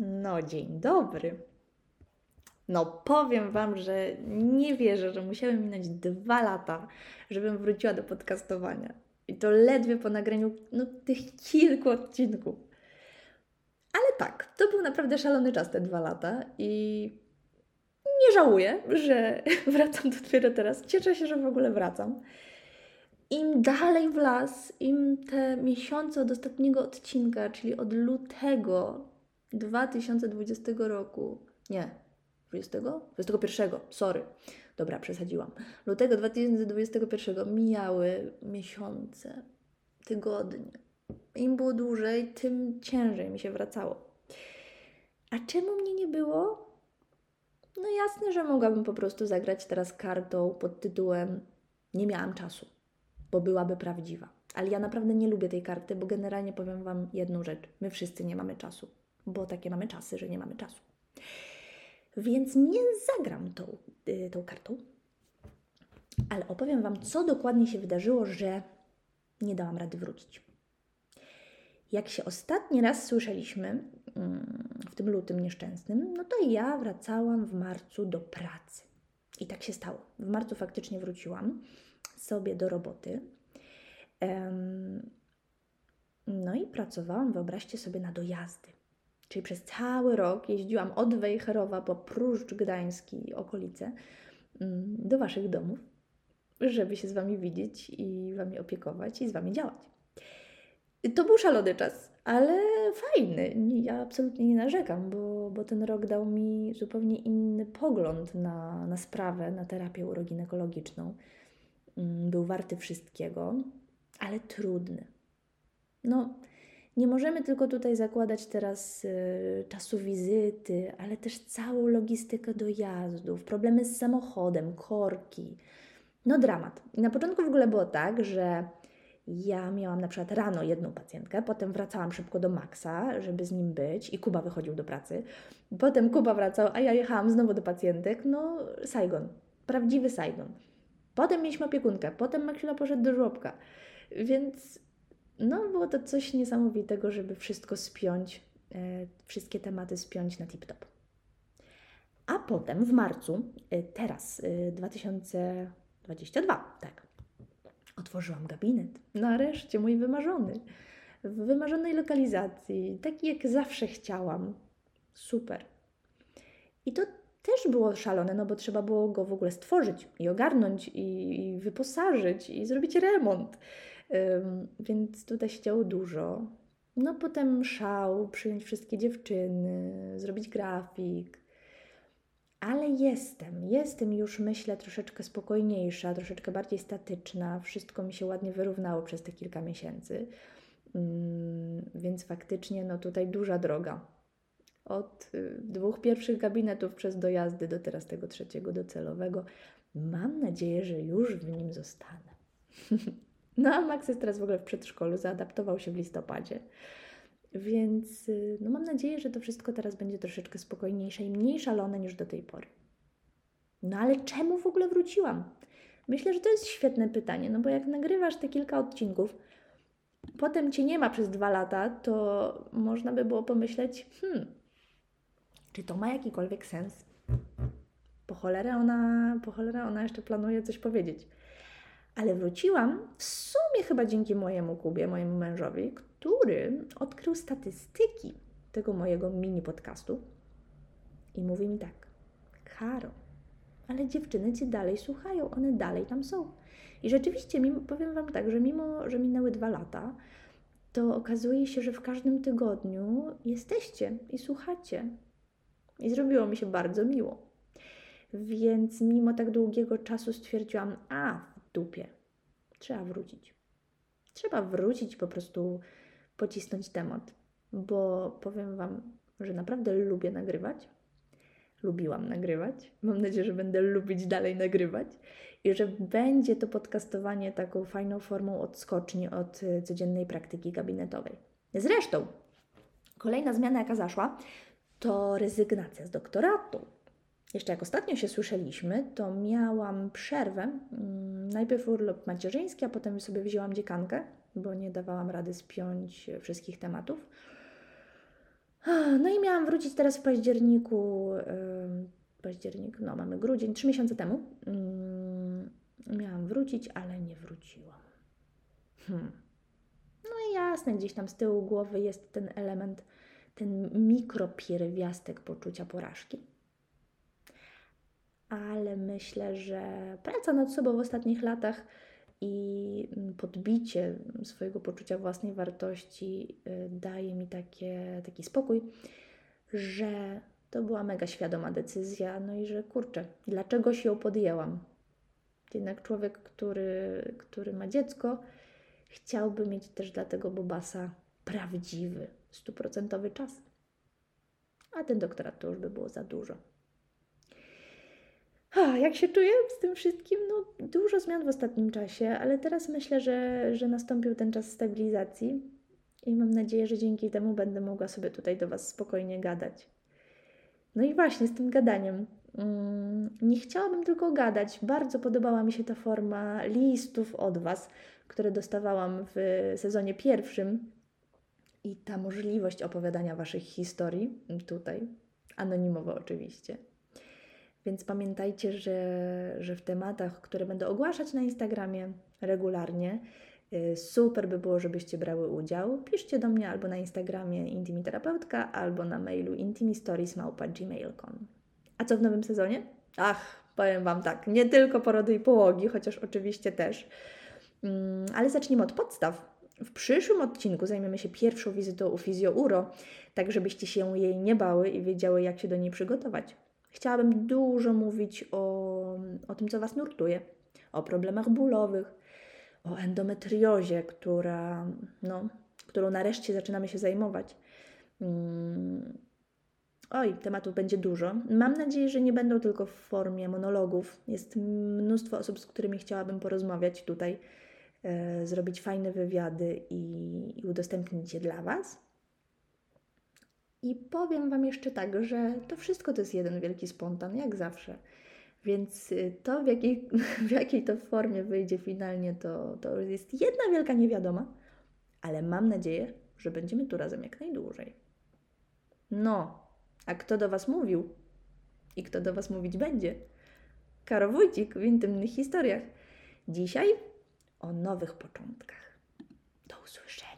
No, dzień dobry. No, powiem Wam, że nie wierzę, że musiały minąć dwa lata, żebym wróciła do podcastowania. I to ledwie po nagraniu no, tych kilku odcinków. Ale tak, to był naprawdę szalony czas te dwa lata i nie żałuję, że wracam dopiero teraz. Cieszę się, że w ogóle wracam. Im dalej w las, im te miesiące od ostatniego odcinka, czyli od lutego 2020 roku, nie, 20? 21, sorry, dobra, przesadziłam. Lutego 2021 mijały miesiące, tygodnie. Im było dłużej, tym ciężej mi się wracało. A czemu mnie nie było? No jasne, że mogłabym po prostu zagrać teraz kartą pod tytułem Nie miałam czasu, bo byłaby prawdziwa. Ale ja naprawdę nie lubię tej karty, bo generalnie powiem Wam jedną rzecz. My wszyscy nie mamy czasu, bo takie mamy czasy, że nie mamy czasu. Więc nie zagram tą, yy, tą kartą, ale opowiem Wam, co dokładnie się wydarzyło, że nie dałam rady wrócić. Jak się ostatni raz słyszeliśmy, w tym lutym nieszczęsnym, no to ja wracałam w marcu do pracy. I tak się stało. W marcu faktycznie wróciłam sobie do roboty. No i pracowałam, wyobraźcie sobie, na dojazdy. Czyli przez cały rok jeździłam od Wejherowa po Pruszcz Gdański i okolice mm, do Waszych domów, żeby się z Wami widzieć i Wami opiekować i z Wami działać. To był szalony czas, ale fajny. Ja absolutnie nie narzekam, bo, bo ten rok dał mi zupełnie inny pogląd na, na sprawę, na terapię uroginekologiczną. Mm, był warty wszystkiego, ale trudny. No, nie możemy tylko tutaj zakładać teraz y, czasu wizyty, ale też całą logistykę dojazdów, problemy z samochodem, korki. No dramat. Na początku w ogóle było tak, że ja miałam na przykład rano jedną pacjentkę, potem wracałam szybko do Maxa, żeby z nim być i Kuba wychodził do pracy. Potem Kuba wracał, a ja jechałam znowu do pacjentek. No, Saigon. Prawdziwy Saigon. Potem mieliśmy opiekunkę, potem Maksila poszedł do żłobka. Więc no, było to coś niesamowitego, żeby wszystko spiąć, e, wszystkie tematy spiąć na tip-top. A potem w marcu, e, teraz e, 2022, tak, otworzyłam gabinet. Nareszcie mój wymarzony. W wymarzonej lokalizacji, taki jak zawsze chciałam. Super. I to też było szalone, no bo trzeba było go w ogóle stworzyć i ogarnąć i, i wyposażyć i zrobić remont. Ym, więc tutaj się działo dużo. No potem szał, przyjąć wszystkie dziewczyny, zrobić grafik, ale jestem, jestem już myślę troszeczkę spokojniejsza, troszeczkę bardziej statyczna. Wszystko mi się ładnie wyrównało przez te kilka miesięcy. Mm, więc faktycznie no tutaj duża droga. Od y, dwóch pierwszych gabinetów przez dojazdy do teraz tego trzeciego docelowego. Mam nadzieję, że już w nim zostanę. no a Max jest teraz w ogóle w przedszkolu, zaadaptował się w listopadzie. Więc y, no mam nadzieję, że to wszystko teraz będzie troszeczkę spokojniejsze i mniej szalone niż do tej pory. No ale czemu w ogóle wróciłam? Myślę, że to jest świetne pytanie, no bo jak nagrywasz te kilka odcinków, potem cię nie ma przez dwa lata, to można by było pomyśleć, hmm, czy to ma jakikolwiek sens? Po cholerę ona, po cholerę ona jeszcze planuje coś powiedzieć. Ale wróciłam w sumie chyba dzięki mojemu Kubie, mojemu mężowi, który odkrył statystyki tego mojego mini podcastu i mówi mi tak: Karo, ale dziewczyny cię dalej słuchają, one dalej tam są. I rzeczywiście, powiem Wam tak, że mimo, że minęły dwa lata, to okazuje się, że w każdym tygodniu jesteście i słuchacie. I zrobiło mi się bardzo miło. Więc mimo tak długiego czasu stwierdziłam, a w dupie, trzeba wrócić. Trzeba wrócić po prostu pocisnąć temat, bo powiem Wam, że naprawdę lubię nagrywać. Lubiłam nagrywać. Mam nadzieję, że będę lubić dalej nagrywać i że będzie to podcastowanie taką fajną formą odskoczni od y, codziennej praktyki gabinetowej. Zresztą, kolejna zmiana, jaka zaszła, to rezygnacja z doktoratu. Jeszcze jak ostatnio się słyszeliśmy, to miałam przerwę. Mm, najpierw urlop macierzyński, a potem sobie wzięłam dziekankę bo nie dawałam rady spiąć wszystkich tematów. No i miałam wrócić teraz w październiku. Październik, no mamy grudzień, trzy miesiące temu. Mm, miałam wrócić, ale nie wróciłam. Hmm. No i jasne, gdzieś tam z tyłu głowy jest ten element, ten mikropierwiastek poczucia porażki. Ale myślę, że praca nad sobą w ostatnich latach i podbicie swojego poczucia własnej wartości y, daje mi takie, taki spokój, że to była mega świadoma decyzja, no i że kurczę, dlaczego się ją podjęłam? Jednak człowiek, który, który ma dziecko, chciałby mieć też dla tego Bobasa prawdziwy, stuprocentowy czas. A ten doktorat to już by było za dużo. A, jak się czuję z tym wszystkim? No, dużo zmian w ostatnim czasie, ale teraz myślę, że, że nastąpił ten czas stabilizacji i mam nadzieję, że dzięki temu będę mogła sobie tutaj do Was spokojnie gadać. No i właśnie z tym gadaniem. Mm, nie chciałabym tylko gadać. Bardzo podobała mi się ta forma listów od Was, które dostawałam w sezonie pierwszym. I ta możliwość opowiadania Waszych historii tutaj, anonimowo oczywiście. Więc pamiętajcie, że, że w tematach, które będę ogłaszać na Instagramie regularnie, y, super by było, żebyście brały udział. Piszcie do mnie albo na Instagramie intimiterapeutka, albo na mailu intimistories.gmail.com. A co w nowym sezonie? Ach, powiem Wam tak, nie tylko porody i połogi, chociaż oczywiście też. Mm, ale zacznijmy od podstaw. W przyszłym odcinku zajmiemy się pierwszą wizytą u fizjouro, tak żebyście się jej nie bały i wiedziały, jak się do niej przygotować. Chciałabym dużo mówić o, o tym, co Was nurtuje, o problemach bólowych, o endometriozie, która, no, którą nareszcie zaczynamy się zajmować. Mm. Oj, tematów będzie dużo. Mam nadzieję, że nie będą tylko w formie monologów. Jest mnóstwo osób, z którymi chciałabym porozmawiać tutaj, zrobić fajne wywiady i, i udostępnić je dla Was. I powiem Wam jeszcze tak, że to wszystko to jest jeden wielki spontan, jak zawsze. Więc y, to, w jakiej, w jakiej to formie wyjdzie finalnie, to, to jest jedna wielka niewiadoma, ale mam nadzieję, że będziemy tu razem jak najdłużej. No, a kto do Was mówił? I kto do Was mówić będzie? Karo Wójcik w intymnych historiach. Dzisiaj o nowych początkach. Do usłyszenia.